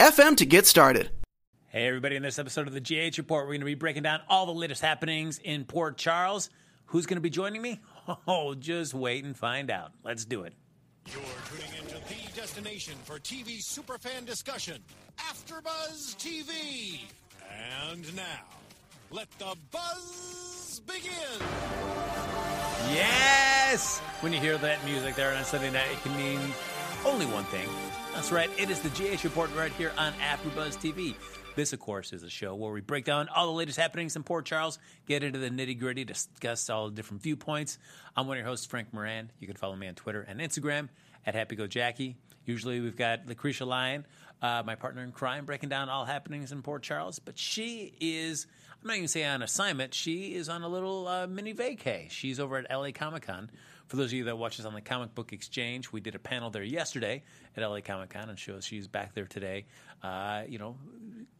anchor.fm to get started. Hey, everybody, in this episode of the GH Report, we're going to be breaking down all the latest happenings in Port Charles. Who's going to be joining me? Oh, just wait and find out. Let's do it. You're tuning into the destination for TV superfan discussion, AfterBuzz TV. And now, let the buzz begin. Yes! When you hear that music there on a Sunday night, it can mean only one thing. That's right, it is the GH Report right here on AfterBuzz TV. This, of course, is a show where we break down all the latest happenings in Port Charles, get into the nitty gritty, discuss all the different viewpoints. I'm one of your hosts, Frank Moran. You can follow me on Twitter and Instagram at HappyGoJackie. Usually we've got Lucretia Lyon, uh, my partner in crime, breaking down all happenings in Port Charles. But she is, I'm not even saying on assignment, she is on a little uh, mini vacay. She's over at LA Comic Con. For those of you that watch us on the Comic Book Exchange, we did a panel there yesterday at LA Comic Con and shows she's back there today. Uh, you know,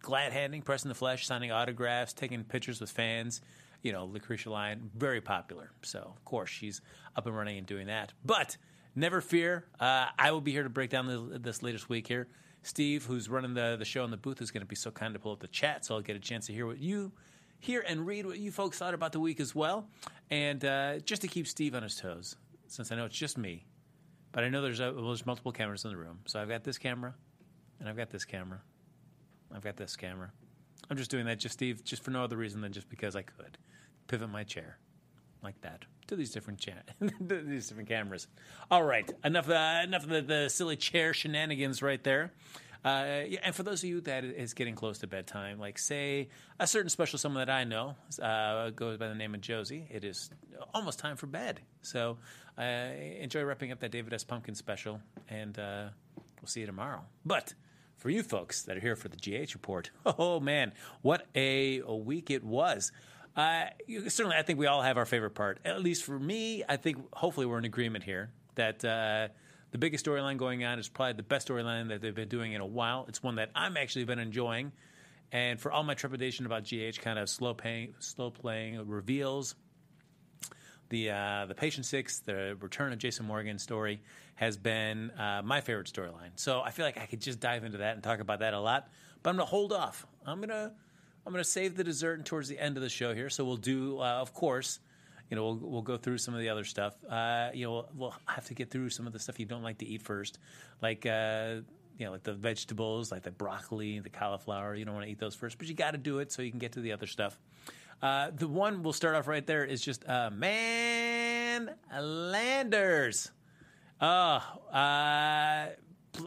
glad handing, pressing the flesh, signing autographs, taking pictures with fans. You know, Lucretia Lyon, very popular. So, of course, she's up and running and doing that. But never fear, uh, I will be here to break down the, this latest week here. Steve, who's running the, the show in the booth, is going to be so kind to pull up the chat, so I'll get a chance to hear what you hear and read what you folks thought about the week as well. And uh, just to keep Steve on his toes, since I know it's just me, but I know there's, a, well, there's multiple cameras in the room. So I've got this camera, and I've got this camera, I've got this camera. I'm just doing that, just Steve, just for no other reason than just because I could. Pivot my chair like that to these different cha- these different cameras. All right, enough uh, enough of the, the silly chair shenanigans right there. Uh, and for those of you that is getting close to bedtime, like say a certain special someone that I know uh, goes by the name of Josie, it is almost time for bed. So uh, enjoy wrapping up that David S. Pumpkin special, and uh, we'll see you tomorrow. But for you folks that are here for the GH report, oh man, what a, a week it was. Uh, certainly, I think we all have our favorite part. At least for me, I think hopefully we're in agreement here that uh, the biggest storyline going on is probably the best storyline that they've been doing in a while. It's one that I'm actually been enjoying. And for all my trepidation about GH kind of slow paying, slow playing reveals, the uh, the patient six, the return of Jason Morgan story has been uh, my favorite storyline. So I feel like I could just dive into that and talk about that a lot. But I'm gonna hold off. I'm gonna I'm gonna save the dessert and towards the end of the show here. So we'll do, uh, of course, you know, we'll, we'll go through some of the other stuff. Uh, you know, we'll, we'll have to get through some of the stuff you don't like to eat first, like. Uh, you know, like the vegetables, like the broccoli, the cauliflower. You don't want to eat those first, but you got to do it so you can get to the other stuff. Uh, the one we'll start off right there is just uh, man landers. Oh, uh,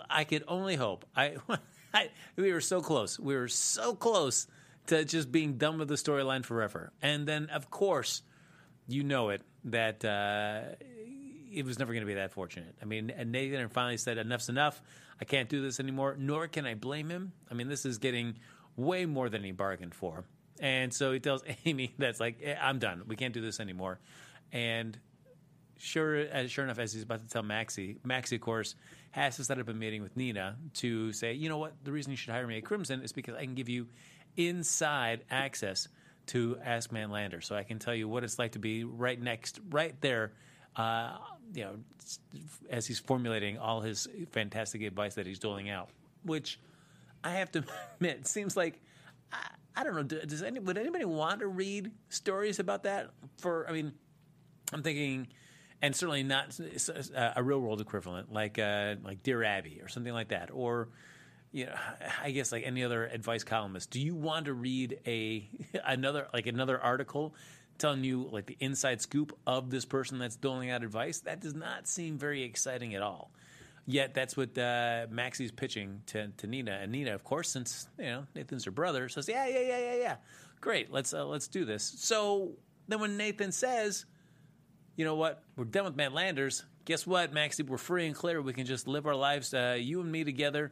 I could only hope. I, I we were so close. We were so close to just being done with the storyline forever. And then, of course, you know it that uh, it was never going to be that fortunate. I mean, and Nathan finally said, "Enough's enough. I can't do this anymore." Nor can I blame him. I mean, this is getting way more than he bargained for. And so he tells Amy that's like, "Eh, "I'm done. We can't do this anymore." And sure, as sure enough, as he's about to tell Maxie, Maxie, of course, has to set up a meeting with Nina to say, you know what, the reason you should hire me at Crimson is because I can give you inside access to Ask Man Lander, so I can tell you what it's like to be right next, right there. Uh, you know, as he's formulating all his fantastic advice that he's doling out, which I have to admit seems like I, I don't know. Does any, would anybody want to read stories about that? For I mean, I'm thinking, and certainly not a, a real world equivalent like uh, like Dear Abby or something like that, or you know, I guess like any other advice columnist. Do you want to read a another like another article telling you like the inside scoop of this person that's doling out advice? That does not seem very exciting at all. Yet that's what uh, Maxie's pitching to, to Nina, and Nina, of course, since you know Nathan's her brother, says, "Yeah, yeah, yeah, yeah, yeah, great, let's uh, let's do this." So then when Nathan says, "You know what? We're done with Man Landers. Guess what, Maxie? We're free and clear. We can just live our lives, uh, you and me together."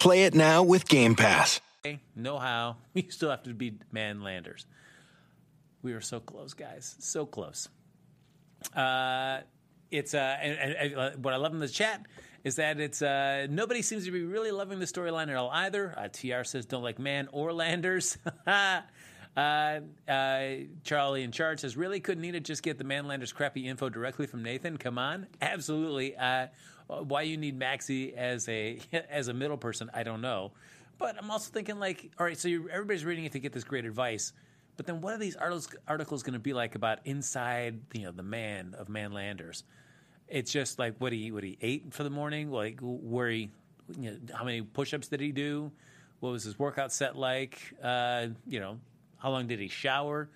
Play it now with Game Pass. know how. We still have to be man landers. We were so close, guys. So close. Uh, it's uh, and, and, uh, what I love in the chat is that it's uh, nobody seems to be really loving the storyline at all either. Uh, Tr says don't like man or landers. uh, uh, Charlie in charge says really couldn't Nina just get the man landers crappy info directly from Nathan? Come on, absolutely. Uh, why you need Maxie as a as a middle person, I don't know. But I'm also thinking like, all right, so everybody's reading it to get this great advice. But then, what are these articles, articles going to be like about inside, you know, the man of Manlanders? It's just like what he what he ate for the morning, like where he, you know, how many push-ups did he do? What was his workout set like? Uh, you know, how long did he shower?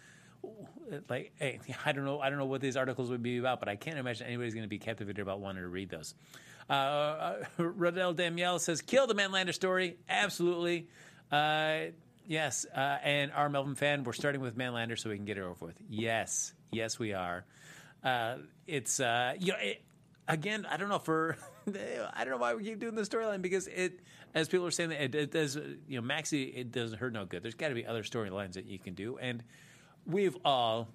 Like, hey, I don't know. I don't know what these articles would be about, but I can't imagine anybody's going to be captivated about wanting to read those. Uh, uh, Danielle says, "Kill the Manlander story." Absolutely. Uh, Yes, uh, and our Melvin fan, we're starting with Manlander so we can get it over with. Yes, yes, we are. Uh, it's uh, you know, it, again, I don't know for I don't know why we keep doing the storyline because it, as people are saying, it, it does. You know, Maxie, it doesn't hurt no good. There's got to be other storylines that you can do, and we've all,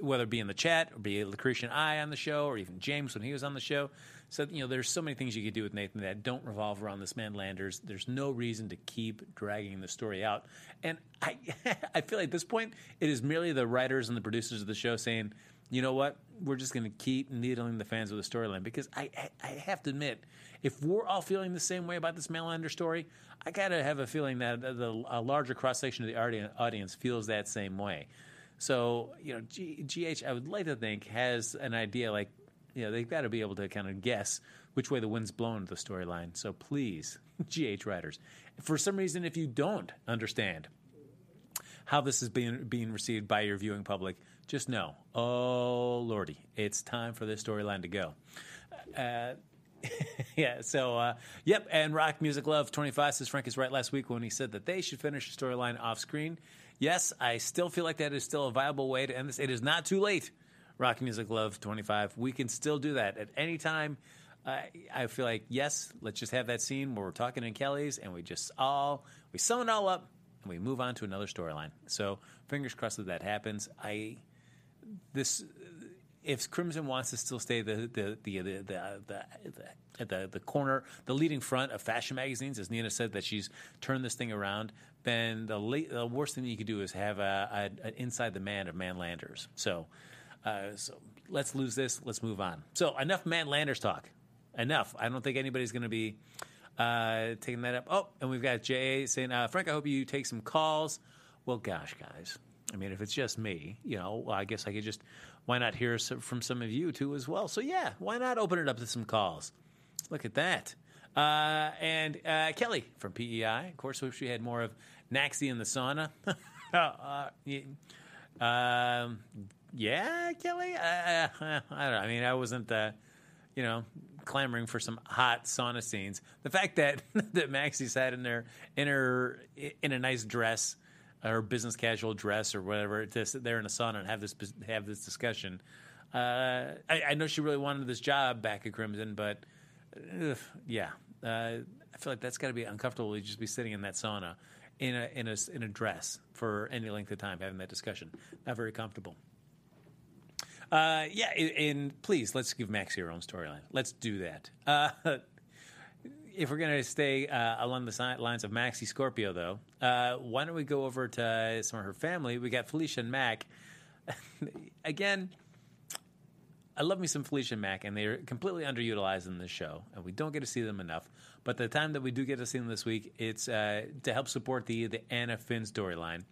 whether it be in the chat or be Lucretia and I on the show, or even James when he was on the show, said, you know, there's so many things you could do with Nathan that don't revolve around this man Landers. There's no reason to keep dragging the story out. And I, I feel like at this point, it is merely the writers and the producers of the show saying, you know what, we're just going to keep needling the fans with the storyline. Because I, I have to admit, if we're all feeling the same way about this Manlander story, I got to have a feeling that the, a larger cross section of the audience feels that same way. So, you know, G, GH, I would like to think, has an idea like, you know, they've got to be able to kind of guess which way the wind's blowing the storyline. So please, GH writers, for some reason, if you don't understand how this is being being received by your viewing public, just know, oh lordy, it's time for this storyline to go. Uh, yeah, so uh, yep, and Rock Music Love twenty five says Frank is right last week when he said that they should finish the storyline off screen. Yes, I still feel like that is still a viable way to end this. It is not too late Rock Music Love 25. We can still do that at any time. Uh, I feel like, yes, let's just have that scene where we're talking in Kelly's and we just all, we sum it all up and we move on to another storyline. So fingers crossed that that happens. I, this, if Crimson wants to still stay the the the the the, the, at the, the corner, the leading front of fashion magazines, as Nina said that she's turned this thing around, then the, late, the worst thing you could do is have a, a, a inside the man of Manlanders. So uh, so let's lose this. Let's move on. So enough Manlanders talk. Enough. I don't think anybody's going to be uh, taking that up. Oh, and we've got Jay saying, uh, Frank, I hope you take some calls. Well, gosh, guys. I mean, if it's just me, you know, I guess I could just, why not hear from some of you too as well? So, yeah, why not open it up to some calls? Look at that. Uh, and uh, Kelly from PEI, of course, wish we had more of Naxie in the sauna. uh, yeah, um, yeah, Kelly. I, I, I, don't know. I mean, I wasn't. Uh, you know, clamoring for some hot sauna scenes. The fact that that Maxie sat in there in her in a nice dress or business casual dress or whatever to sit there in a sauna and have this have this discussion. Uh, I, I know she really wanted this job back at Crimson, but ugh, yeah, uh, I feel like that's got to be uncomfortable to just be sitting in that sauna in a in a in a dress for any length of time having that discussion. Not very comfortable. Uh, yeah, and please let's give Maxie her own storyline. Let's do that. If we're going to stay uh, along the lines of Maxie Scorpio, though, uh, why don't we go over to some of her family? We got Felicia and Mac. Again, I love me some Felicia and Mac, and they're completely underutilized in this show, and we don't get to see them enough. But the time that we do get to see them this week, it's uh, to help support the the Anna Finn storyline.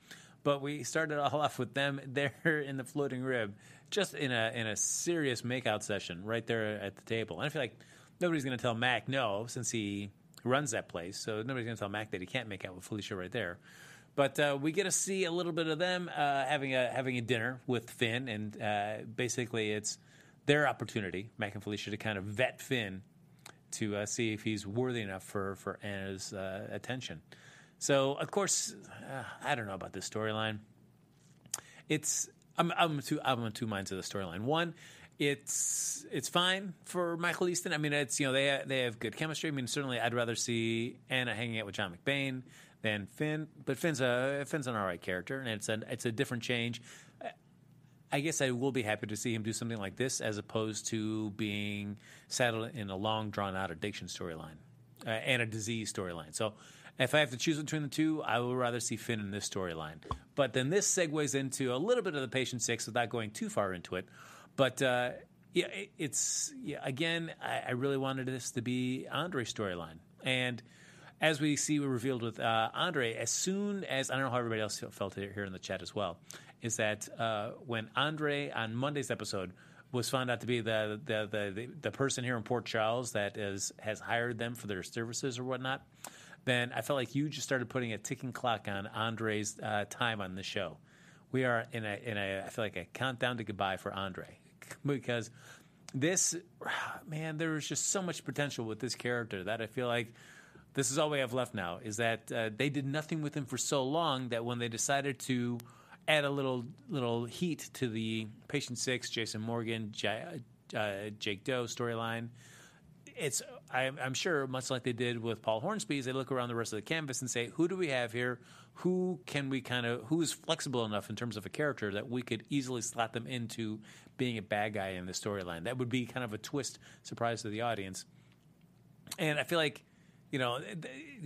But we started all off with them there in the floating rib, just in a in a serious makeout session right there at the table. And I feel like nobody's going to tell Mac no, since he runs that place. So nobody's going to tell Mac that he can't make out with Felicia right there. But uh, we get to see a little bit of them uh, having a having a dinner with Finn, and uh, basically it's their opportunity, Mac and Felicia, to kind of vet Finn to uh, see if he's worthy enough for for Anna's uh, attention. So, of course, uh, I don't know about this storyline. It's I'm I'm two I'm on two minds of the storyline. One, it's it's fine for Michael Easton. I mean, it's you know they they have good chemistry. I mean, certainly I'd rather see Anna hanging out with John McBain than Finn, but Finn's a Finn's an all right character, and it's a it's a different change. I guess I will be happy to see him do something like this as opposed to being saddled in a long, drawn out addiction storyline uh, and a disease storyline. So if I have to choose between the two, I would rather see Finn in this storyline. But then this segues into a little bit of the patient six without going too far into it. But uh, yeah, it, it's yeah, again, I, I really wanted this to be Andre's storyline. And as we see we revealed with uh, Andre, as soon as I don't know how everybody else felt here in the chat as well, is that uh, when Andre on Monday's episode was found out to be the the, the the person here in Port Charles that is has hired them for their services or whatnot, then I felt like you just started putting a ticking clock on Andre's uh, time on the show. We are in a in a I feel like a countdown to goodbye for Andre because this man there is just so much potential with this character that I feel like this is all we have left now is that uh, they did nothing with him for so long that when they decided to add a little little heat to the patient six Jason Morgan J- uh, Jake Doe storyline it's I'm, I'm, sure much like they did with Paul Hornsby, they look around the rest of the canvas and say, who do we have here? Who can we kind of who is flexible enough in terms of a character that we could easily slot them into being a bad guy in the storyline? That would be kind of a twist surprise to the audience. And I feel like you know,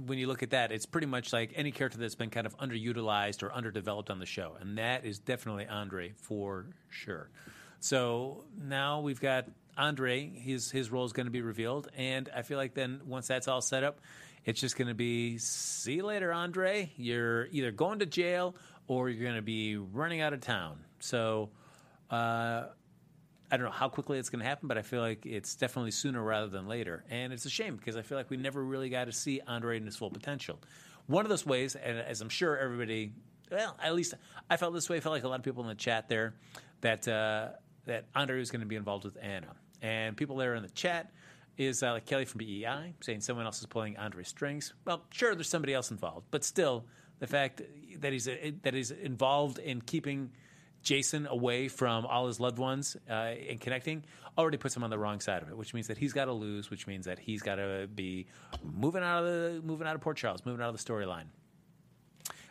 when you look at that, it's pretty much like any character that's been kind of underutilized or underdeveloped on the show, and that is definitely Andre for sure. So now we've got Andre, his his role is going to be revealed, and I feel like then once that's all set up, it's just going to be see you later, Andre. You're either going to jail or you're going to be running out of town. So. Uh, I don't know how quickly it's going to happen, but I feel like it's definitely sooner rather than later. And it's a shame because I feel like we never really got to see Andre in his full potential. One of those ways, and as I'm sure everybody, well, at least I felt this way. Felt like a lot of people in the chat there that uh, that Andre was going to be involved with Anna. And people there in the chat is uh, Kelly from PEI saying someone else is pulling Andre's strings. Well, sure, there's somebody else involved, but still, the fact that he's that he's involved in keeping Jason away from all his loved ones uh, and connecting already puts him on the wrong side of it, which means that he's got to lose, which means that he's got to be moving out of the moving out of Port Charles, moving out of the storyline.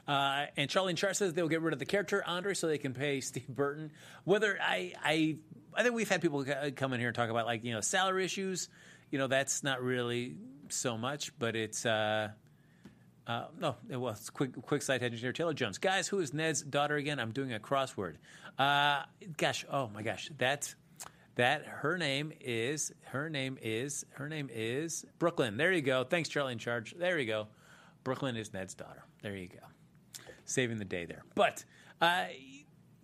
Uh, and Charlie and Char says they'll get rid of the character Andre so they can pay Steve Burton. Whether I, I, I think we've had people come in here and talk about like you know salary issues. You know that's not really so much, but it's. Uh, uh, no, well, it's quick, quick side engineer Taylor Jones. Guys, who is Ned's daughter again? I'm doing a crossword. Uh, gosh, oh my gosh, that that her name is her name is her name is Brooklyn. There you go. Thanks, Charlie in charge. There you go. Brooklyn is Ned's daughter. There you go saving the day there. But uh,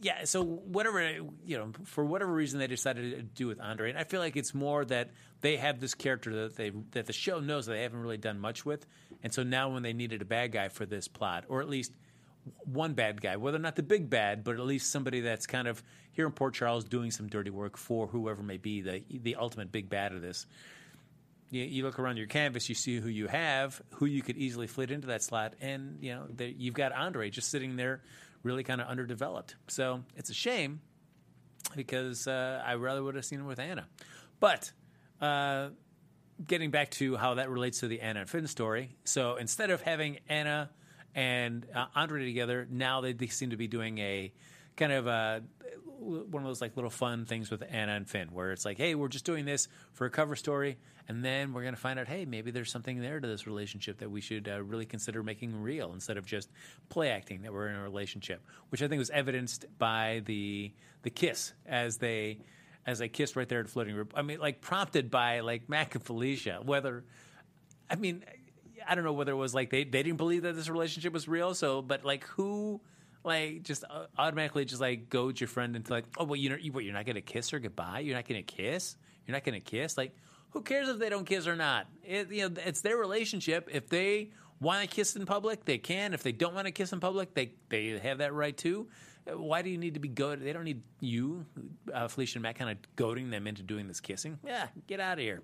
yeah, so whatever you know, for whatever reason they decided to do with Andre, and I feel like it's more that they have this character that they that the show knows that they haven't really done much with, and so now when they needed a bad guy for this plot, or at least one bad guy, whether or not the big bad, but at least somebody that's kind of here in Port Charles doing some dirty work for whoever may be the the ultimate big bad of this. You, you look around your canvas, you see who you have, who you could easily fit into that slot, and you know you've got Andre just sitting there, really kind of underdeveloped. So it's a shame because uh, I rather would have seen him with Anna, but. Uh, getting back to how that relates to the Anna and Finn story. So instead of having Anna and uh, Andre together, now they, they seem to be doing a kind of a, one of those like little fun things with Anna and Finn, where it's like, hey, we're just doing this for a cover story, and then we're going to find out, hey, maybe there's something there to this relationship that we should uh, really consider making real instead of just play acting that we're in a relationship, which I think was evidenced by the the kiss as they as they kissed right there at floating rib. I mean, like prompted by like Mac and Felicia. Whether, I mean, I don't know whether it was like they they didn't believe that this relationship was real. So, but like who, like just uh, automatically just like goad your friend into like, oh, well, you know, what, you're not gonna kiss her goodbye. You're not gonna kiss. You're not gonna kiss. Like, who cares if they don't kiss or not? It, you know, it's their relationship. If they want to kiss in public, they can. If they don't want to kiss in public, they they have that right too. Why do you need to be goaded? They don't need you, uh, Felicia and Mac, kind of goading them into doing this kissing. Yeah, get out of here.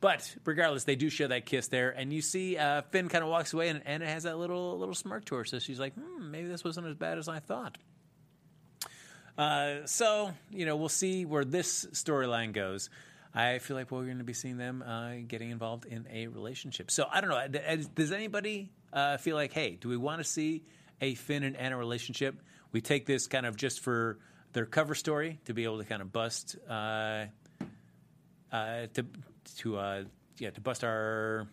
But regardless, they do show that kiss there, and you see uh, Finn kind of walks away, and Anna has that little little smirk to her. So she's like, "Hmm, maybe this wasn't as bad as I thought." Uh, so you know, we'll see where this storyline goes. I feel like we're going to be seeing them uh, getting involved in a relationship. So I don't know. Does anybody uh, feel like, hey, do we want to see a Finn and Anna relationship? We take this kind of just for their cover story to be able to kind of bust uh, uh, to to uh, yeah to bust our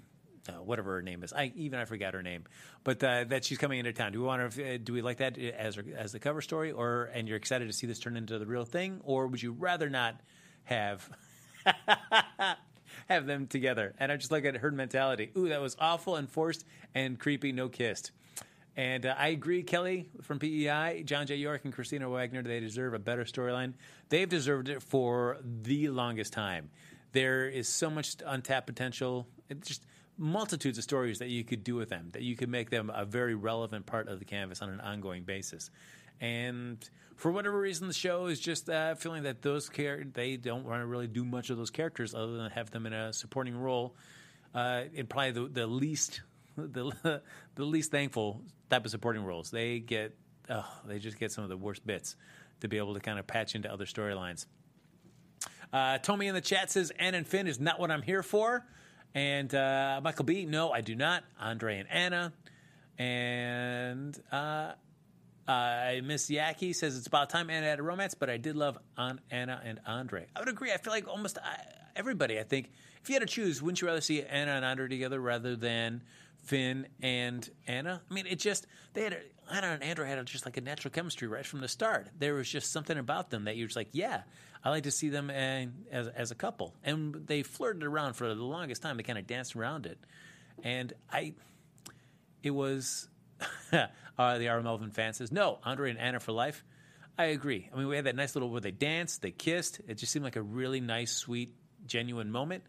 uh, whatever her name is. I even I forgot her name, but uh, that she's coming into town. Do we want to? Uh, do we like that as as the cover story, or and you're excited to see this turn into the real thing, or would you rather not have? have them together. And I just look at her mentality. Ooh, that was awful and forced and creepy, no kissed. And uh, I agree, Kelly from PEI, John J. York, and Kristina Wagner, they deserve a better storyline. They've deserved it for the longest time. There is so much untapped potential. It's just multitudes of stories that you could do with them, that you could make them a very relevant part of the canvas on an ongoing basis. And for whatever reason, the show is just uh, feeling that those char- they don't want to really do much of those characters other than have them in a supporting role uh, in probably the, the least the the least thankful type of supporting roles. They get oh, they just get some of the worst bits to be able to kind of patch into other storylines. Uh, Tommy in the chat says Anna and Finn is not what I'm here for. And uh, Michael B, no, I do not. Andre and Anna. And uh, uh, Miss Yaki says it's about time Anna had a romance, but I did love An- Anna and Andre. I would agree. I feel like almost uh, everybody, I think, if you had to choose, wouldn't you rather see Anna and Andre together rather than Finn and Anna? I mean, it just, they had, a, Anna and Andre had a, just like a natural chemistry right from the start. There was just something about them that you're just like, yeah, I like to see them as, as a couple. And they flirted around for the longest time. They kind of danced around it. And I, it was uh, the R. Melvin fan says, no, Andre and Anna for life. I agree. I mean, we had that nice little where they danced, they kissed. It just seemed like a really nice, sweet, genuine moment.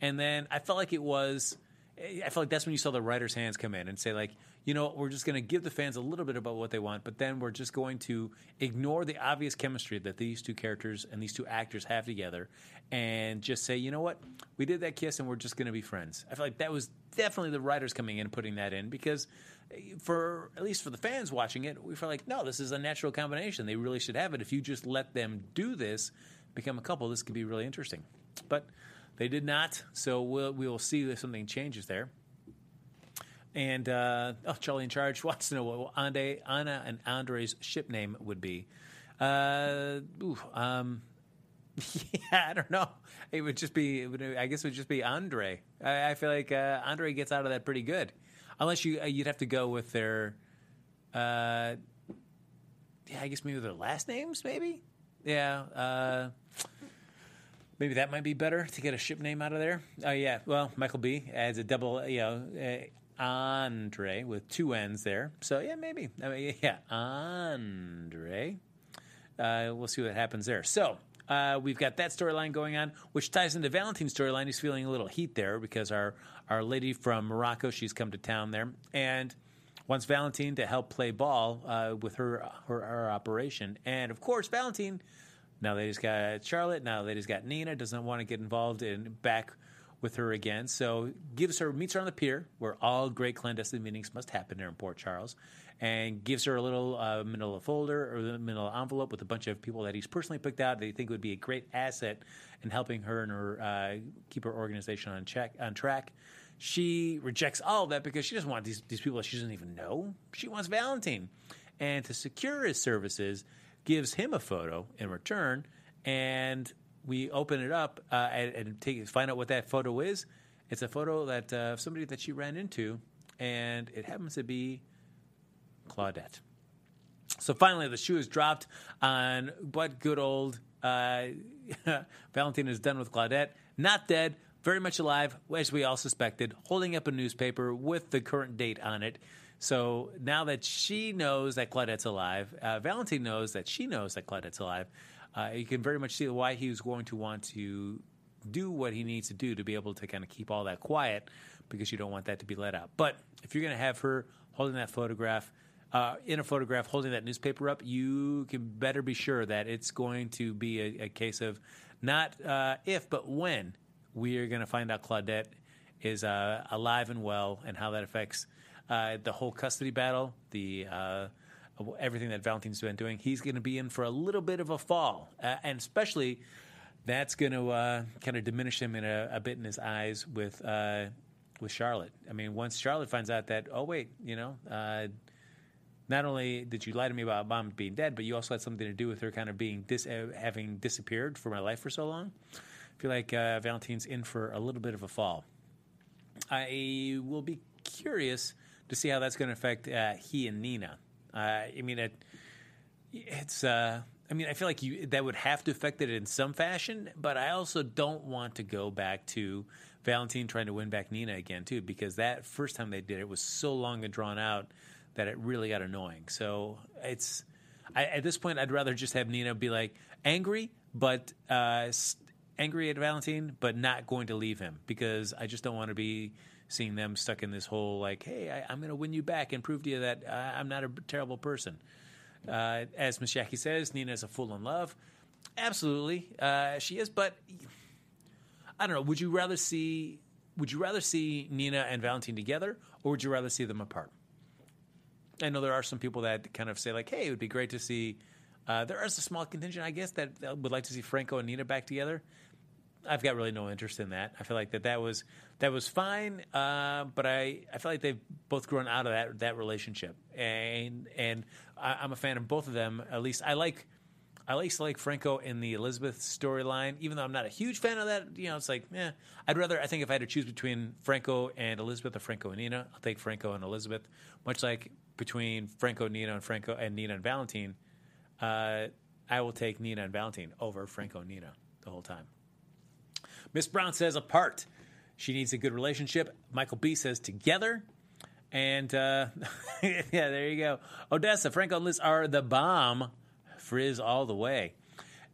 And then I felt like it was, I feel like that's when you saw the writer's hands come in and say, like, you know, we're just going to give the fans a little bit about what they want, but then we're just going to ignore the obvious chemistry that these two characters and these two actors have together and just say, you know what, we did that kiss and we're just going to be friends. I feel like that was definitely the writers coming in and putting that in because eh, for at least for the fans watching it, we felt like no, this is a natural combination. They really should have it. If you just let them do this, become a couple, this could be really interesting. But they did not, so we'll, we will see if something changes there. And uh, oh, Charlie in charge wants to know what Ande, Anna and Andre's ship name would be. Uh, ooh, um, yeah, I don't know. It would just be. It would, I guess it would just be Andre. I, I feel like uh, Andre gets out of that pretty good, unless you uh, you'd have to go with their. Uh, yeah, I guess maybe their last names, maybe. Yeah. Maybe that might be better to get a ship name out of there. Oh yeah. Well, Michael B adds a double. You know. Uh, Andre with two N's there. So yeah, maybe. I mean, yeah, Andre. Uh, we'll see what happens there. So uh, we've got that storyline going on, which ties into Valentine's storyline. He's feeling a little heat there because our our lady from Morocco, she's come to town there, and wants Valentine to help play ball uh, with her, her her operation, and of course Valentine. Now they just got Charlotte. Now they just got Nina. Doesn't want to get involved in back with her again. So gives her meets her on the pier where all great clandestine meetings must happen here in Port Charles, and gives her a little uh, manila folder or the manila envelope with a bunch of people that he's personally picked out that he think would be a great asset in helping her and her uh, keep her organization on check on track. She rejects all of that because she doesn't want these these people that she doesn't even know. She wants Valentine, and to secure his services, gives him a photo in return and we open it up uh, and, and take, find out what that photo is. It's a photo that uh, somebody that she ran into, and it happens to be Claudette. So finally, the shoe is dropped on what good old uh, Valentine is done with Claudette. Not dead, very much alive, as we all suspected, holding up a newspaper with the current date on it. So now that she knows that Claudette's alive, uh, Valentine knows that she knows that Claudette's alive uh, you can very much see why he was going to want to do what he needs to do to be able to kind of keep all that quiet because you don't want that to be let out. But if you're going to have her holding that photograph, uh, in a photograph holding that newspaper up, you can better be sure that it's going to be a, a case of not uh, if, but when we are going to find out Claudette is uh, alive and well and how that affects uh, the whole custody battle, the uh, everything that Valentine's been doing, he's going to be in for a little bit of a fall, uh, and especially that's going to uh, kind of diminish him in a, a, bit in his eyes with uh, with Charlotte. I mean, once Charlotte finds out that, oh wait, you know, uh, not only did you lie to me about mom being dead, but you also had something to do with her kind of being dis- having disappeared for my life for so long. I feel like Valentine's in for a little bit of a fall. I will be curious to see how that's going to affect he and Nina. Uh, I mean, it, it's. Uh, I mean, I feel like you that would have to affect it in some fashion, but I also don't want to go back to Valentine trying to win back Nina again, too, because that first time they did it was so long and drawn out that it really got annoying. So it's I, at this point, I'd rather just have Nina be like angry, but uh, angry at Valentine, but not going to leave him because I just don't want to be seeing them stuck in this whole like, hey, I, am going to win you back and prove to you that I'm not a terrible person. Uh, as Miss says, Nina is a fool in love. Absolutely, uh, she is. But I don't know. Would you rather see? Would you rather see Nina and Valentine together, or would you rather see them apart? I know there are some people that kind of say like, "Hey, it would be great to see." Uh, there is a small contingent, I guess, that would like to see Franco and Nina back together. I've got really no interest in that. I feel like that that was that was fine, uh, but I, I feel like they've both grown out of that that relationship, and and I, am a fan of both of them. At least I like I like like Franco in the Elizabeth storyline, even though I'm not a huge fan of that. You know, it's like, yeah, I'd rather. I think if I had to choose between Franco and Elizabeth or Franco and Nina, I'll take Franco and Elizabeth. Much like between Franco, Nina, and Franco and Nina and Valentine, uh, I will take Nina and Valentine over Franco and Nina the whole time. Miss Brown says apart. She needs a good relationship. Michael B says together. And uh, yeah, there you go. Odessa, Franco, and Liz are the bomb. Frizz all the way.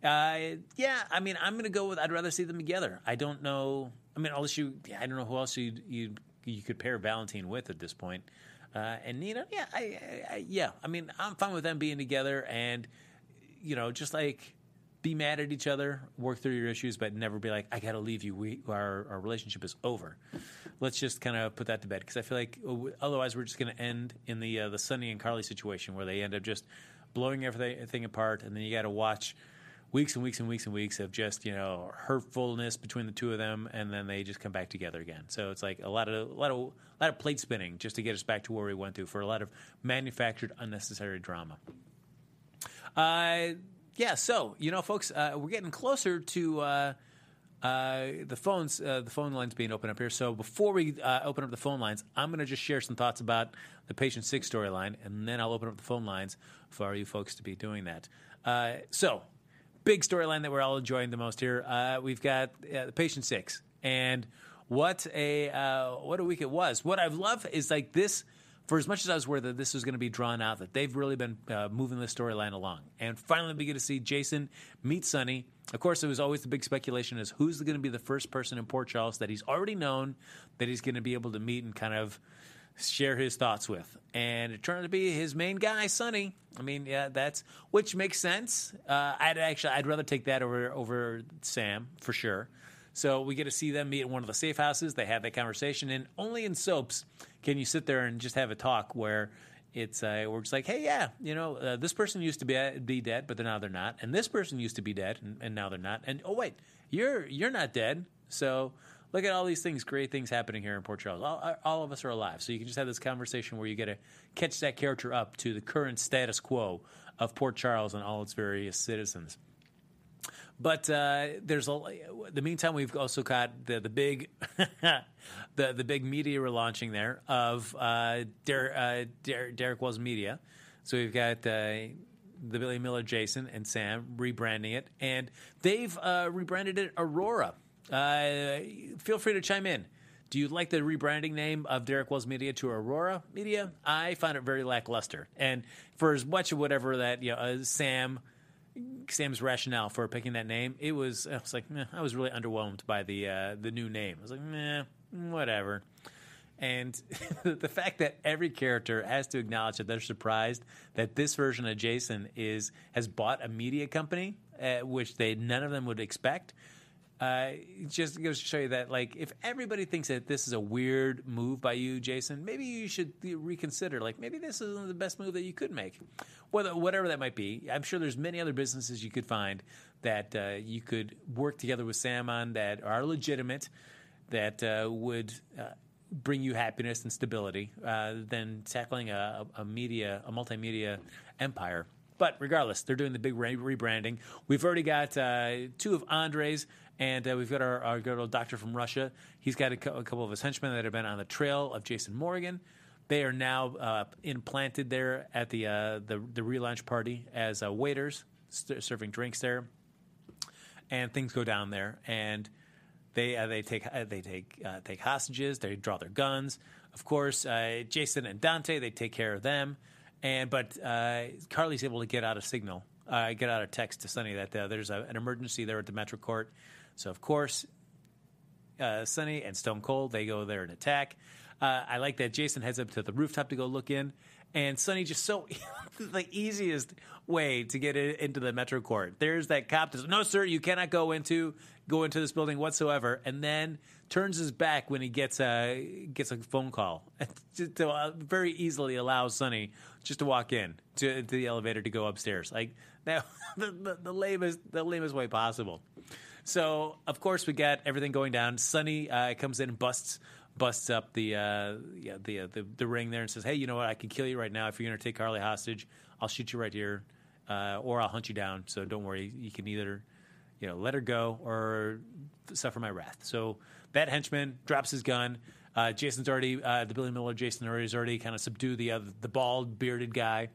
Uh, yeah, I mean, I'm going to go with. I'd rather see them together. I don't know. I mean, unless you, I don't know who else you you you could pair Valentine with at this point. Uh, and Nina, yeah, I, I, I, yeah. I mean, I'm fine with them being together, and you know, just like be mad at each other, work through your issues, but never be like, I got to leave you. We, our, our relationship is over. Let's just kind of put that to bed because I feel like uh, otherwise we're just going to end in the uh, the Sonny and Carly situation where they end up just blowing everything apart, and then you got to watch weeks and weeks and weeks and weeks of just you know hurtfulness between the two of them, and then they just come back together again. So it's like a lot of a lot of a lot of plate spinning just to get us back to where we went to for a lot of manufactured unnecessary drama. Uh, yeah, so you know, folks, uh, we're getting closer to uh, uh, the phones, uh, the phone lines being opened up here. So before we uh, open up the phone lines, I'm going to just share some thoughts about the patient six storyline, and then I'll open up the phone lines for you folks to be doing that. Uh, so, big storyline that we're all enjoying the most here. we've got the patient six, and what a what a week it was. What I've loved is like this for as much as I was worried that this was going to be drawn out, that they've really been uh, moving the storyline along. And finally, we get to see Jason meet Sonny. Of course, it was always the big speculation is who's going to be the first person in Port Charles that he's already known that he's going to be able to meet and kind of share his thoughts with. And it turned out to be his main guy, Sonny. I mean, yeah, that's which makes sense. Uh, I'd actually I'd rather take that over over Sam for sure. So we get to see them meet in one of the safe houses. They have that conversation, and only in soaps can you sit there and just have a talk where it's uh, where it's like, hey, yeah, you know, uh, this person used to be be dead, but now they're not, and this person used to be dead, and, and now they're not, and oh wait, you're you're not dead, so look at all these things, great things happening here in Port Charles. All, all of us are alive. So you can just have this conversation where you get to catch that character up to the current status quo of Port Charles and all its various citizens. But uh, there's a. The meantime, we've also got the the big, the the big media relaunching there of uh, Der, uh, Der, Derek Wells Media. So we've got uh, the Billy Miller, Jason, and Sam rebranding it, and they've uh, rebranded it Aurora. Uh, feel free to chime in. Do you like the rebranding name of Derek Wells Media to Aurora Media? I find it very lackluster. And for as much of whatever that you know, Sam Sam's rationale for picking that name, it was I was like I was really underwhelmed by the uh, the new name. I was like, meh, whatever. And the fact that every character has to acknowledge that they're surprised that this version of Jason is has bought a media company, uh, which they none of them would expect. Uh, just goes to show you that, like, if everybody thinks that this is a weird move by you, Jason, maybe you should reconsider. Like, maybe this isn't the best move that you could make, whether whatever that might be. I'm sure there's many other businesses you could find that uh, you could work together with Sam on that are legitimate, that uh, would uh, bring you happiness and stability, uh, than tackling a, a media, a multimedia empire. But regardless, they're doing the big re- rebranding. We've already got uh, two of Andre's and uh, we've got our, our good old doctor from Russia. He's got a, co- a, couple of his henchmen that have been on the trail of Jason Morgan. They are now uh, implanted there at the uh, the, the relaunch party as uh, waiters, st- serving drinks there. And things go down there, and they uh, they take uh, they take take hostages. They draw their guns. Of course, Jason and Dante they take care of them, and but Carly's able to get out a signal uh, get out a text to Sonny that uh, there's a, an emergency there at the Metro Court. So of course, uh, Sonny and Stone Cold they go there and attack. Uh, I like that Jason heads up to the rooftop to go look in, and Sonny just so the easiest way to get it into the Metro Court. There's that cop. Says, no, sir, you cannot go into go into this building whatsoever, and then turns his back when he gets a gets a phone call to uh, very easily allows Sonny just to walk in to, to the elevator to go upstairs. Like that, the, the, the lamest the lamest way possible. So of course we got everything going down. Sonny uh, comes in and busts busts up the uh, yeah, the, uh, the the ring there and says, "Hey, you know what? I can kill you right now if you're going to take Carly hostage. I'll shoot you right here, uh, or I'll hunt you down. So don't worry. You can either you know let her go or suffer my wrath." So that henchman drops his gun. Uh, Jason's already uh, the Billy Miller Jason already has already kind of subdued the the bald bearded guy.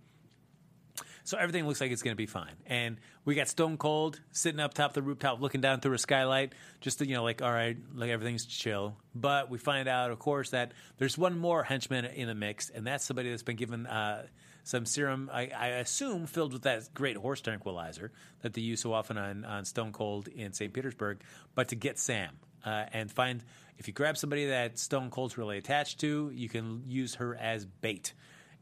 So everything looks like it's going to be fine. And we got Stone Cold sitting up top the rooftop, looking down through a skylight, just to, you know, like all right, like everything's chill. But we find out, of course, that there's one more henchman in the mix, and that's somebody that's been given. Uh, some serum, I, I, assume, filled with that great horse tranquilizer that they use so often on, on Stone Cold in St. Petersburg, but to get Sam uh, and find if you grab somebody that Stone Cold's really attached to, you can use her as bait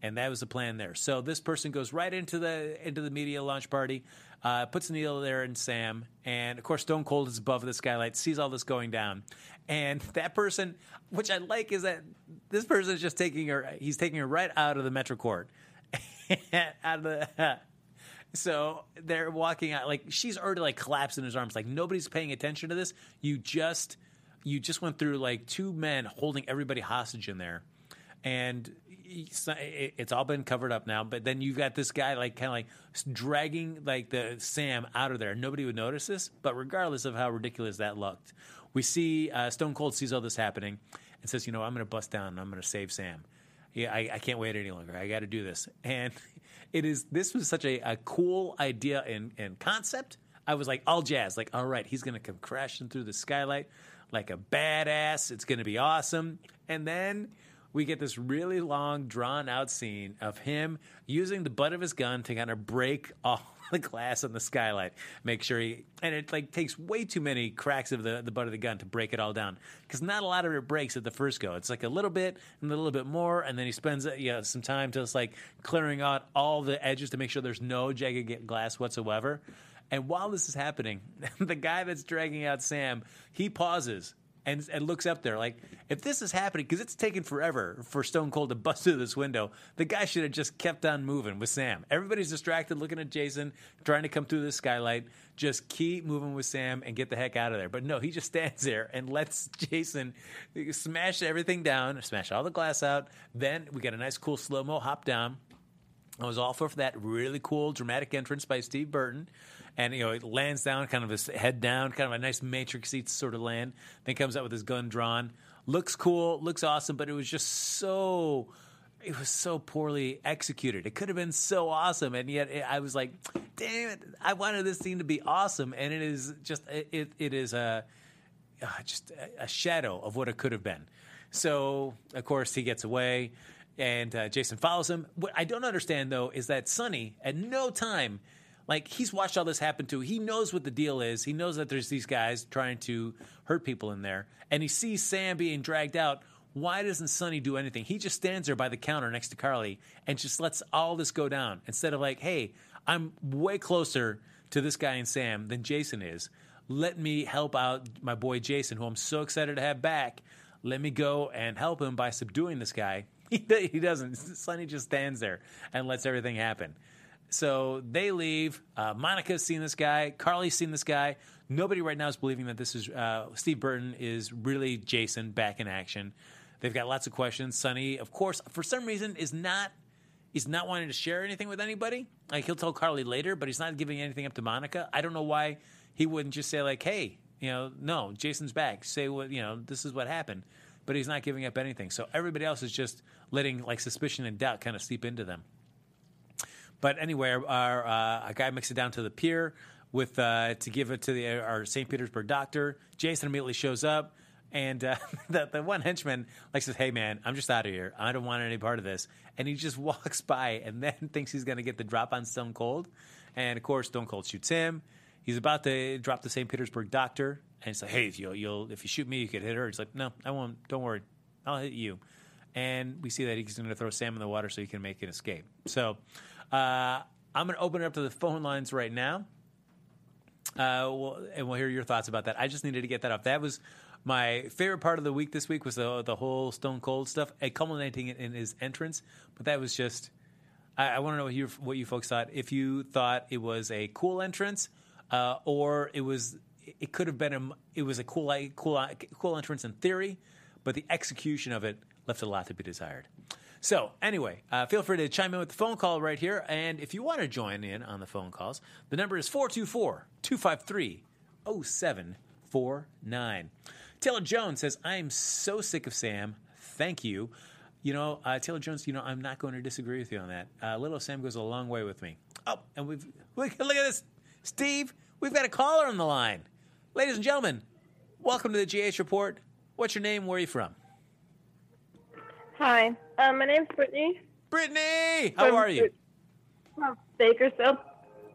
and that was the plan there. So this person goes right into the into the media launch party, uh, puts Neil there and Sam, and of course Stone Cold is above the skylight, sees all this going down, and that person, which I like, is that this person is just taking her. He's taking her right out of the Metro Court, out of the. So they're walking out like she's already like collapsed in his arms. Like nobody's paying attention to this. You just you just went through like two men holding everybody hostage in there, and it's all been covered up now. But then you've got this guy like kind of like dragging like the Sam out of there. Nobody would notice this, but regardless of how ridiculous that looked, we see uh, Stone Cold sees all this happening and says, "You know, I'm going to bust down and I'm going to save Sam. Yeah, I, I can't wait any longer. I got to do this." And it is this was such a, a cool idea and, and concept. I was like all jazz, like all right, he's going to come crashing through the skylight like a badass. It's going to be awesome. And then we get this really long, drawn out scene of him using the butt of his gun to kind of break all the glass on the skylight. Make sure he and it like takes way too many cracks of the, the butt of the gun to break it all down because not a lot of it breaks at the first go. It's like a little bit and a little bit more, and then he spends you know, some time just like clearing out all the edges to make sure there's no jagged glass whatsoever. And while this is happening, the guy that's dragging out Sam, he pauses and, and looks up there like, if this is happening, because it's taken forever for Stone Cold to bust through this window, the guy should have just kept on moving with Sam. Everybody's distracted looking at Jason, trying to come through the skylight. Just keep moving with Sam and get the heck out of there. But no, he just stands there and lets Jason smash everything down, smash all the glass out. Then we get a nice, cool slow mo hop down. I was all for that really cool dramatic entrance by Steve Burton. And, you know, it lands down, kind of his head down, kind of a nice matrix sort of land. Then comes out with his gun drawn. Looks cool, looks awesome, but it was just so it was so poorly executed. It could have been so awesome, and yet it, I was like, "Damn it! I wanted this scene to be awesome," and it is just it it is a uh, just a shadow of what it could have been. So of course he gets away, and uh, Jason follows him. What I don't understand though is that Sonny at no time. Like he's watched all this happen too. He knows what the deal is. He knows that there's these guys trying to hurt people in there, and he sees Sam being dragged out why doesn't Sonny do anything? He just stands there by the counter next to Carly and just lets all this go down instead of like, hey, I'm way closer to this guy and Sam than Jason is. Let me help out my boy Jason, who I'm so excited to have back. Let me go and help him by subduing this guy. He, he doesn't. Sonny just stands there and lets everything happen. So they leave. Uh, Monica's seen this guy. Carly's seen this guy. Nobody right now is believing that this is uh, Steve Burton is really Jason back in action. They've got lots of questions. Sonny, of course, for some reason, is not he's not wanting to share anything with anybody. Like he'll tell Carly later, but he's not giving anything up to Monica. I don't know why he wouldn't just say like, "Hey, you know, no, Jason's back. Say what you know. This is what happened." But he's not giving up anything. So everybody else is just letting like suspicion and doubt kind of seep into them. But anyway, our, uh, a guy makes it down to the pier with uh, to give it to the, our St. Petersburg doctor. Jason immediately shows up. And uh, the, the one henchman like says, "Hey man, I'm just out of here. I don't want any part of this." And he just walks by and then thinks he's going to get the drop on Stone Cold. And of course, Stone Cold shoots him. He's about to drop the St. Petersburg doctor, and he's like, "Hey, if you you'll if you shoot me, you could hit her." He's like, "No, I won't. Don't worry, I'll hit you." And we see that he's going to throw Sam in the water so he can make an escape. So uh, I'm going to open it up to the phone lines right now. Uh, we'll, and we'll hear your thoughts about that. I just needed to get that off. That was my favorite part of the week this week was the the whole Stone Cold stuff, culminating in his entrance. But that was just. I, I want to know what you what you folks thought. If you thought it was a cool entrance, uh, or it was it could have been a it was a cool cool cool entrance in theory, but the execution of it left a lot to be desired. So, anyway, uh, feel free to chime in with the phone call right here. And if you want to join in on the phone calls, the number is 424 253 0749. Taylor Jones says, I am so sick of Sam. Thank you. You know, uh, Taylor Jones, you know, I'm not going to disagree with you on that. Uh, little Sam goes a long way with me. Oh, and we've, look, look at this. Steve, we've got a caller on the line. Ladies and gentlemen, welcome to the GH Report. What's your name? Where are you from? Hi, um, my name's Brittany. Brittany, how From- are you? From Bakersfield.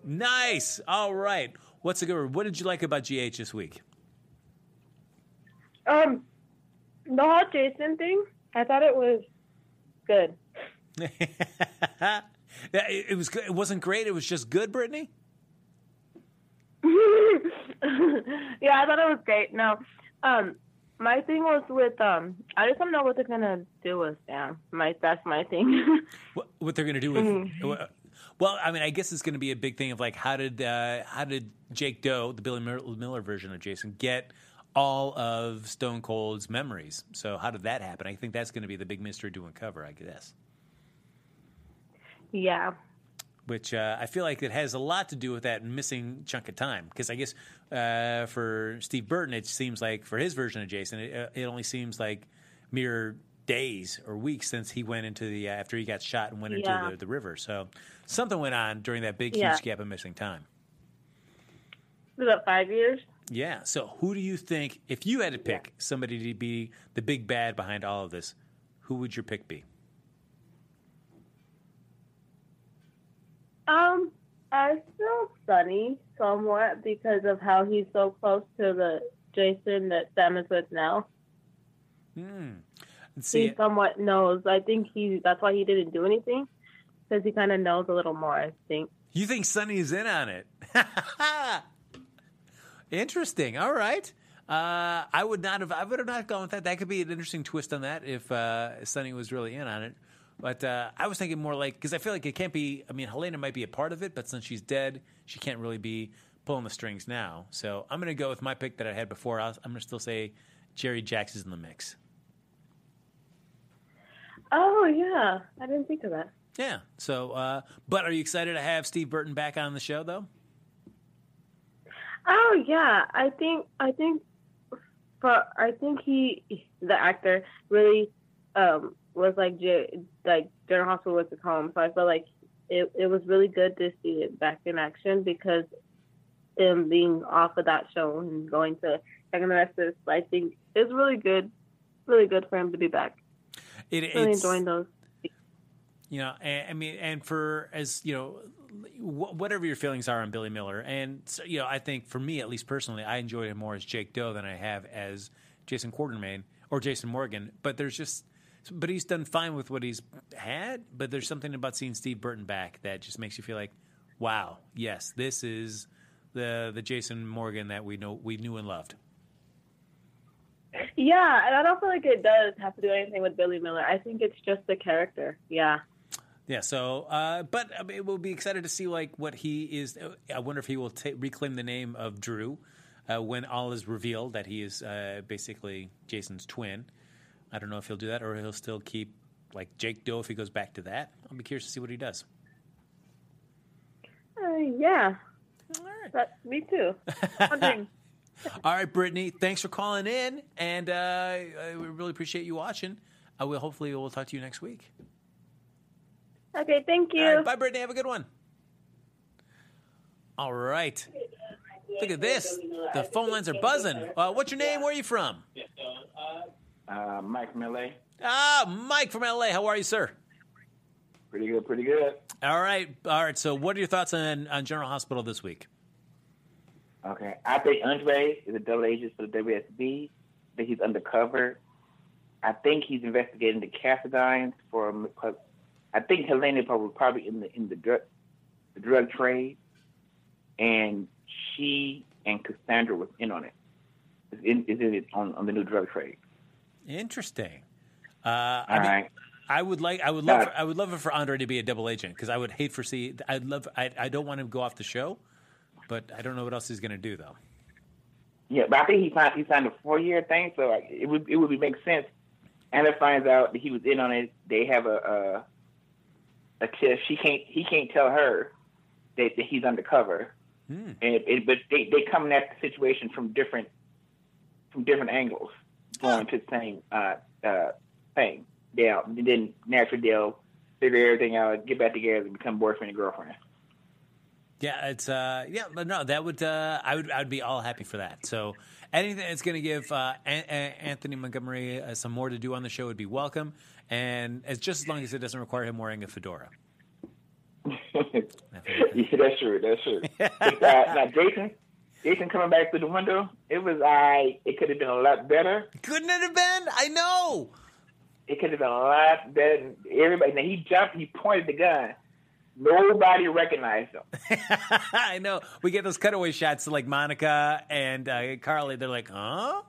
Nice. All right. What's a good? What did you like about GH this week? Um, the whole Jason thing, I thought it was good. It, was. It wasn't great. It was just good, Brittany. yeah, I thought it was great. No, um, my thing was with um, I just don't know what they're gonna do with Sam. My that's my thing. What, what they're going to do with? Mhm. Well, I mean, I guess it's going to be a big thing of like how did uh, how did Jake Doe, the Billy Miller Miller version of Jason, get all of Stone Cold's memories? So how did that happen? I think that's going to be the big mystery to uncover. I guess. yeah, which uh, I feel like it has a lot to do with that missing chunk of time. Because I guess uh, for Steve Burton, it seems like for his version of Jason, it, uh, it only seems like mere days or weeks since he went into the uh, after he got shot and went Yeah. into the, the river. So something went on during that big Yeah. huge gap of missing time. was that five years? Yeah. So who do you think if you had to pick somebody to be the big bad behind all of this? who would your pick be? Um, I feel Sonny somewhat because of how he's so close to the Jason that Sam is with now. Hmm. See, he somewhat knows. I think he that's why he didn't do anything because he kind of knows a little more. I think. you think Sonny's in on it? Interesting. All right. Uh, I would not have. I would have not gone with that. That could be an interesting twist on that if uh, Sonny was really in on it. But uh, I was thinking more like because I feel like it can't be. I mean, Helena might be a part of it, but since she's dead, she can't really be pulling the strings now. So I'm going to go with my pick that I had before. I'll, I'm going to still say Jerry Jacks is in the mix. Oh yeah, I didn't think of that. Yeah. So, uh, but are you excited to have Steve Burton back on the show though? Oh yeah, I think I think for I think he the actor really um was like J- like General Hospital was his home, so I felt like it it was really good to see it back in action because him being off of that show and going to Second Arrested, I think it's really good, really good for him to be back. It, really it's, enjoying those. You know, and, I mean, and for as you know, whatever your feelings are on Billy Miller, and so, you know, I think for me, at least personally, I enjoyed him more as Jake Doe than I have as Jason Quartermaine or Jason Morgan. But there's just, but he's done fine with what he's had. But there's something about seeing Steve Burton back that just makes you feel like, wow, yes, this is the the Jason Morgan that we know we knew and loved. Yeah, and I don't feel like it does have to do anything with Billy Miller. I think it's just the character. Yeah. Yeah. So, uh, but I mean, we'll be excited to see like what he is. I wonder if he will ta reclaim the name of Drew uh, when all is revealed that he is uh, basically Jason's twin. I don't know if he'll do that or he'll still keep like Jake Doe if he goes back to that. I'll be curious to see what he does. Uh, yeah. But me too. All right, Brittany, thanks for calling in, and uh, we really appreciate you watching. I will hopefully we'll talk to you next week. okay, thank you. All right, bye, Brittany. Have a good one. All right. Look at this. The phone lines are buzzing. Uh, what's your name? Where are you from? Uh, Mike from LA. Ah, Mike from LA. How are you, sir? Pretty good, pretty good. All right. All right. So, what are your thoughts on, on General Hospital this week? Okay. I think Andre is a double agent for the WSB. I think he's undercover. I think he's investigating the Cassadines for. I think Helena was probably in the in the drug the drug trade, and she and Cassandra was in on it. Is in, is in it on, on the new drug trade. Interesting. Uh, I mean, right. I would like. I would love. For, I would love it for Andre to be a double agent because I would hate for see. I'd love. I. I don't want him to go off the show, but I don't know what else he's going to do though. Yeah, but I think he signed he signed a four year thing, so like, it would it would make sense. Anna finds out that he was in on it. They have a a, a tip. She can't he can't tell her that, that he's undercover. Hmm. And it, it, but they they coming at the situation from different from different angles, going to the same uh, uh, thing. They'll and then naturally they'll figure everything out, get back together, and become boyfriend and girlfriend. Yeah, it's uh, yeah, but no, that would uh, I would I would be all happy for that. So anything that's going to give uh, An- An- Anthony Montgomery uh, some more to do on the show would be welcome, and as just as long as it doesn't require him wearing a fedora. yeah, that's true. That's true. uh, now, Jason, Jason coming back through the window, it was I. it could have been a lot better. Couldn't it have been? I know. It could have been a lot better. Everybody. Now he jumped. He pointed the gun. Nobody recognized him. I know. We get those cutaway shots to like Monica and uh, Carly. They're like, huh?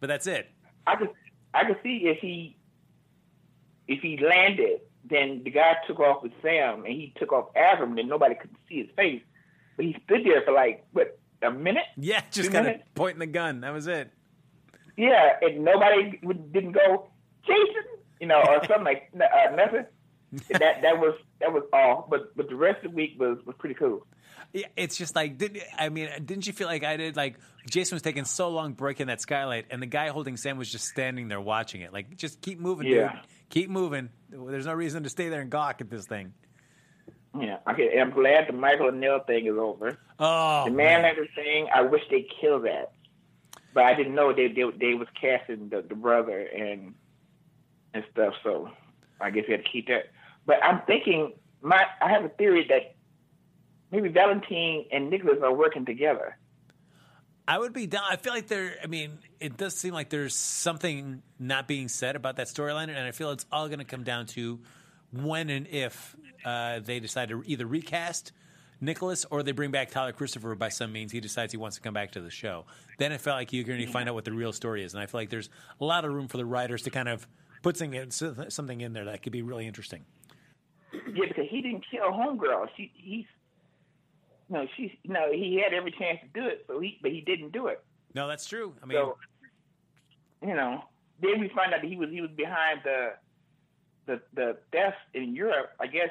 But that's it. I could, I could see if he, if he landed, then the guy took off with Sam, and he took off after him. Then nobody could see his face. But he stood there for like what a minute. Yeah, just kind of pointing the gun. That was it. Yeah, and nobody would- didn't go, Jason, you know, or something like uh, nothing. that that was that was all. But but the rest of the week was was pretty cool. Yeah, it's just like, did, I mean, didn't you feel like I did? Like Jason was taking so long breaking that skylight, and the guy holding Sam was just standing there watching it. Like, just keep moving, Yeah. dude. Keep moving. There's no reason to stay there and gawk at this thing. Yeah, okay. I'm glad the Michael O'Neill thing is over. Oh, the Man Lander thing, I wish they killed that, but I didn't know they they, they was casting the, the brother and and stuff. So I guess we had to keep that. But I'm thinking, my I have a theory that maybe Valentine and Nicholas are working together. I would be down. I feel like there. I mean, it does seem like there's something not being said about that storyline, and I feel it's all going to come down to when and if uh, they decide to either recast Nicholas or they bring back Tyler Christopher by some means. He decides he wants to come back to the show. Then it felt like you're going to find out what the real story is, and I feel like there's a lot of room for the writers to kind of put something in there that could be really interesting. Yeah, because he didn't kill homegirl. She he's no, she's no. He had every chance to do it, so he but he didn't do it. No, that's true. I mean, so, you know, then we find out that he was he was behind the the the deaths in Europe. I guess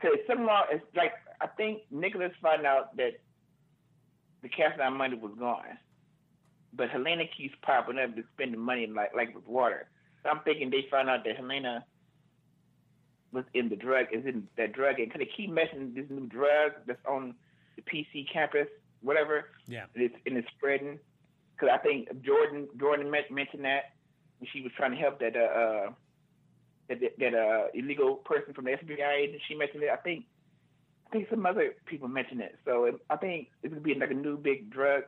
because somehow it's like I think Nicholas found out that the Cassadine money was gone, but Helena keeps popping up to spending money like like with water. So I'm thinking they found out that Helena was in the drug is in that drug and kind of keep mentioning this new drug that's on the PC campus, whatever. Yeah, and it's and it's spreading. Because I think Jordan Jordan mentioned that she was trying to help that uh, uh that that uh illegal person from the FBI and She mentioned it. I think I think some other people mentioned it. So it, I think it's gonna be like a new big drug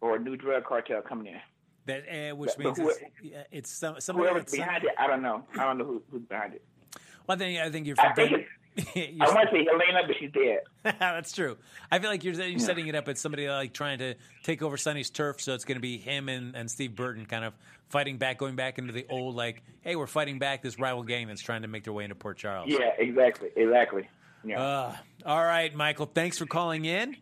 or a new drug cartel coming in. That uh, which but, means but it's, it's some, somebody whoever's behind it. I don't know. I don't know who, who's behind it. Well, I think I think you're. I, think I want to say Helena, but she's dead. That's true. I feel like you're, you're setting it up as somebody like trying to take over Sonny's turf, so it's going to be him and, and Steve Burton kind of fighting back, going back into the old like, hey, we're fighting back this rival gang that's trying to make their way into Port Charles. Yeah, exactly, exactly. Yeah. Uh, all right, Michael. Thanks for calling in.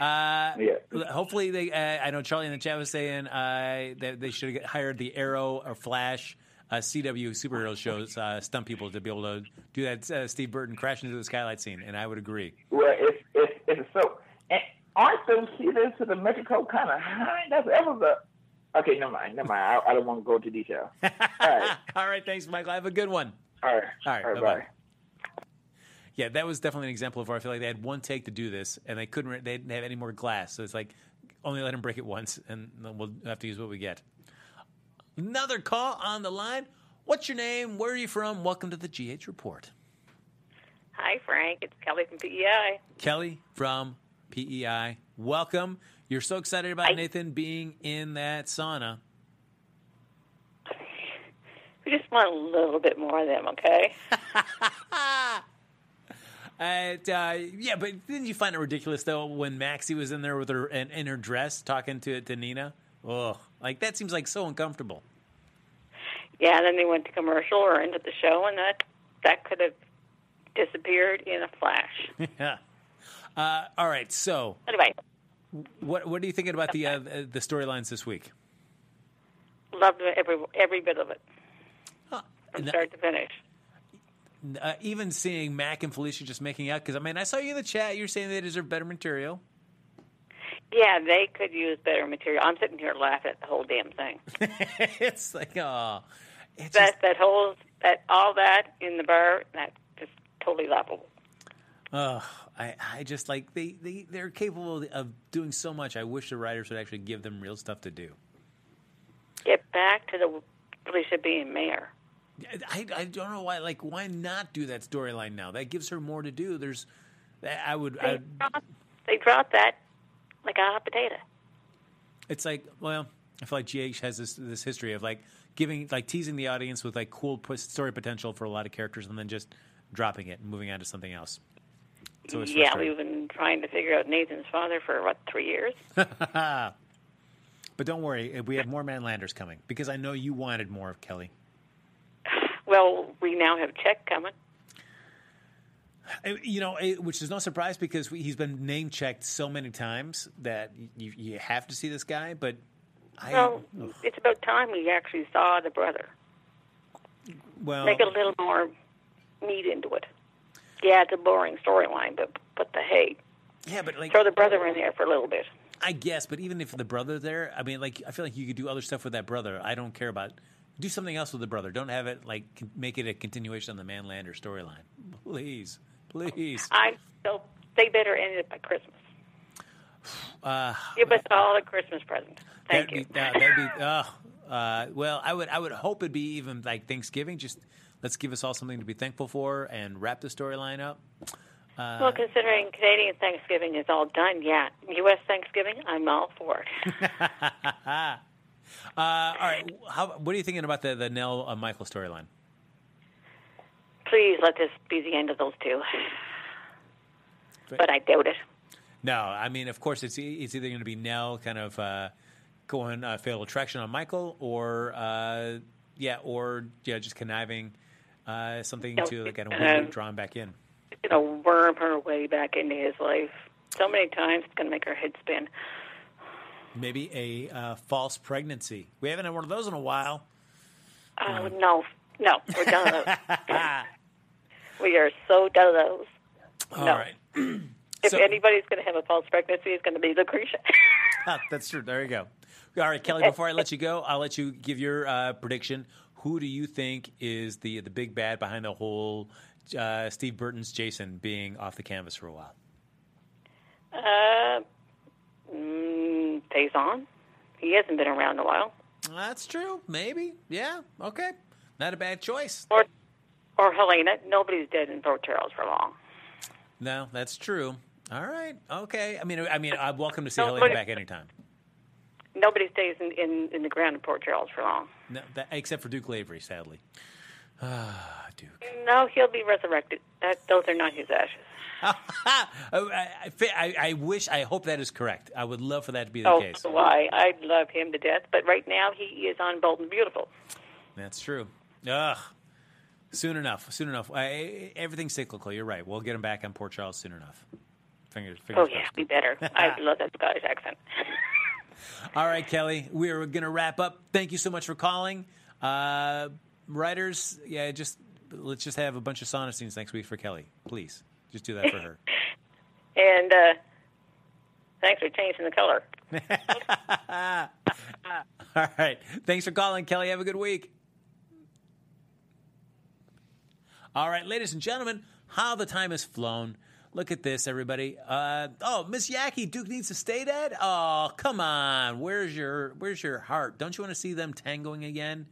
Uh, yeah. Hopefully, they. Uh, I know Charlie in the chat was saying uh, that they should have hired the Arrow or Flash uh, CW superhero shows uh, stunt people to be able to do that uh, Steve Burton crash into the skylight scene, and I would agree. Well, it's it's, it's so. And aren't those seasons to the Mexico kind of high? That's that was a. Okay, never mind, never mind. I, I don't want to go into detail. All right. All right. Thanks, Michael. Have a good one. All right. All right. All right bye. Yeah, that was definitely an example of where I feel like they had one take to do this, and they couldn't. They didn't have any more glass, so it's like only let him break it once, and then we'll have to use what we get. Another call on the line. What's your name? Where are you from? Welcome to the GH Report. Hi, Frank. It's Kelly from PEI. Kelly from PEI. Welcome. You're so excited about Hi. Nathan being in that sauna. We just want a little bit more of them, okay? And, uh, yeah, but didn't you find it ridiculous though when Maxie was in there with her in, in her dress talking to to Nina? Oh, like that seems like so uncomfortable. yeah, and then they went to commercial or into the show, and that that could have disappeared in a flash. yeah. Uh, all right. So, Anyway, what what are you thinking about the uh, the storylines this week? loved every every bit of it Huh. from And, start to finish. uh, even seeing Mac and Felicia just making out because I mean I saw you in the chat. You're saying they deserve better material. Yeah, they could use better material. I'm sitting here laughing at the whole damn thing. it's like uh, oh, it's that just, that whole that all that in the bar that just totally laughable. oh, I I just like they they they're capable of doing so much. I wish the writers would actually give them real stuff to do. Get back to the Felicia being mayor. I, I don't know why like why not do that storyline now? That gives her more to do. There's I would They I, dropped, they dropped that like a hot potato. it's like well I feel like GH has this this history of like giving like teasing the audience with like cool story potential for a lot of characters and then just dropping it and moving on to something else. So yeah, we've been trying to figure out Nathan's father for what three years. but don't worry, eh, we have more Man Landers coming because I know you wanted more of Kelly. Well, we now have Check coming. You know, which is no surprise because he's been name checked so many times that you, you have to see this guy. But I, well, ugh, it's about time we actually saw the brother. well, Make it a little more meat into it. Yeah, it's a boring storyline, but but the hey, yeah, but like throw the brother in there for a little bit. I guess, but even if the brother there, I mean, like I feel like you could do other stuff with that brother. I don't care about. Do something else with the brother. Don't have it like make it a continuation on the Man Lander storyline, please, please. I so they better end it by Christmas. Uh, Give us all a Christmas present. Thank that'd you. Be, that, that'd be. Uh, Uh, well, I would I would hope it'd be even like Thanksgiving. Just let's give us all something to be thankful for and wrap the storyline up. Uh, well, considering Canadian Thanksgiving is all done, yeah. U.S. Thanksgiving, I'm all for it. uh, all right, how, what are you thinking about the the Nelle uh, Michael storyline? Please let this be the end of those two. But I doubt it. No, I mean, of course, it's it's either going to be Nelle kind of uh, going uh, fatal attraction on Michael, or uh, yeah, or yeah, just conniving uh, something No, to like of um, draw him back in. Going to worm her way back into his life so many times it's going to make her head spin. Maybe a uh, false pregnancy. We haven't had one of those in a while. Oh, no. No, we're done. we are so those. All no. right. If So- anybody's going to have a false pregnancy, it's going to be Lucretia. Ah, That's true. There you go. All right, Kelly. Before I let you go, I'll let you give your uh, prediction. Who do you think is the the big bad behind the whole uh, Steve Burton's Jason being off the canvas for a while? uh, mm, Faison. He hasn't been around a while. That's true. Maybe. Yeah. Okay. Not a bad choice. Or, or Helena. Nobody's dead in Port Charles for long. No, that's true. All right. Okay. I mean, I mean, I'm welcome to see No, Helena back anytime. Nobody stays in, in, in the ground in Port Charles for long. No, that, except for Duke Lavery, sadly. Ah, Duke. No, he'll be resurrected. That, those are not his ashes. I, I, I, I wish, I hope that is correct. I would love for that to be the Oh, case. why? I love him to death, but right now he is on Bold and Beautiful. That's true. Ugh. Soon enough. Soon enough. I, everything's cyclical. You're right. We'll get him back on Port Charles soon enough. Fingers, fingers Oh, yeah, be better. I love that Scottish accent. All right, Kelly, we are going to wrap up. Thank you so much for calling. Uh, writers, yeah, just let's just have a bunch of sauna scenes next week for Kelly. Please, just do that for her. And uh, thanks for changing the color. All right. Thanks for calling, Kelly. Have a good week. All right, ladies and gentlemen, how the time has flown. Look at this, everybody. Uh, oh, Miss Yaki, Duke needs to stay dead. Oh, come on. Where's your Where's your heart? Don't you want to see them tangoing again?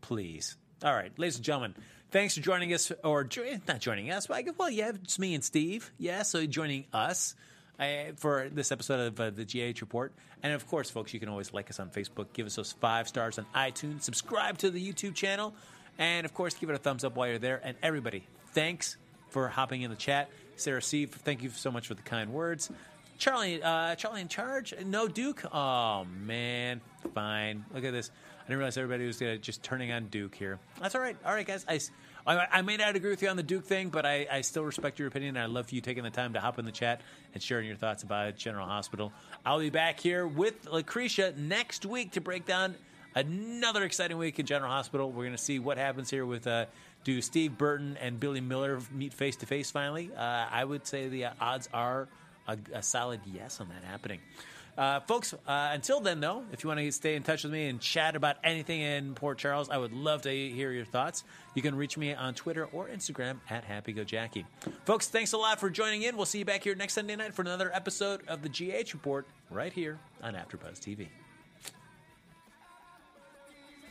Please. All right, ladies and gentlemen, thanks for joining us, or not joining us. Well, yeah, it's me and Steve. Yeah, so joining us uh, for this episode of uh, the GH Report. And of course, folks, you can always like us on Facebook, give us those five stars on iTunes, subscribe to the YouTube channel, and of course, give it a thumbs up while you're there. And everybody, thanks for hopping in the chat. Sarah C, thank you so much for the kind words. Charlie, uh, Charlie in charge? No Duke? Oh man, fine. Look at this. I didn't realize everybody was just turning on Duke here. That's all right. All right, guys. I, I, I may not agree with you on the Duke thing, but I, I still respect your opinion. And I love you taking the time to hop in the chat and sharing your thoughts about General Hospital. I'll be back here with Lucretia next week to break down another exciting week in General Hospital. We're going to see what happens here with uh, do Steve Burton and Billy Miller meet face to face finally. Uh, I would say the odds are a, a solid yes on that happening. Uh, folks, uh, until then, though, if you want to stay in touch with me and chat about anything in Port Charles, I would love to hear your thoughts. You can reach me on Twitter or Instagram at HappyGoJackie. Folks, thanks a lot for joining in. We'll see you back here next Sunday night for another episode of the GH Report right here on AfterBuzz TV.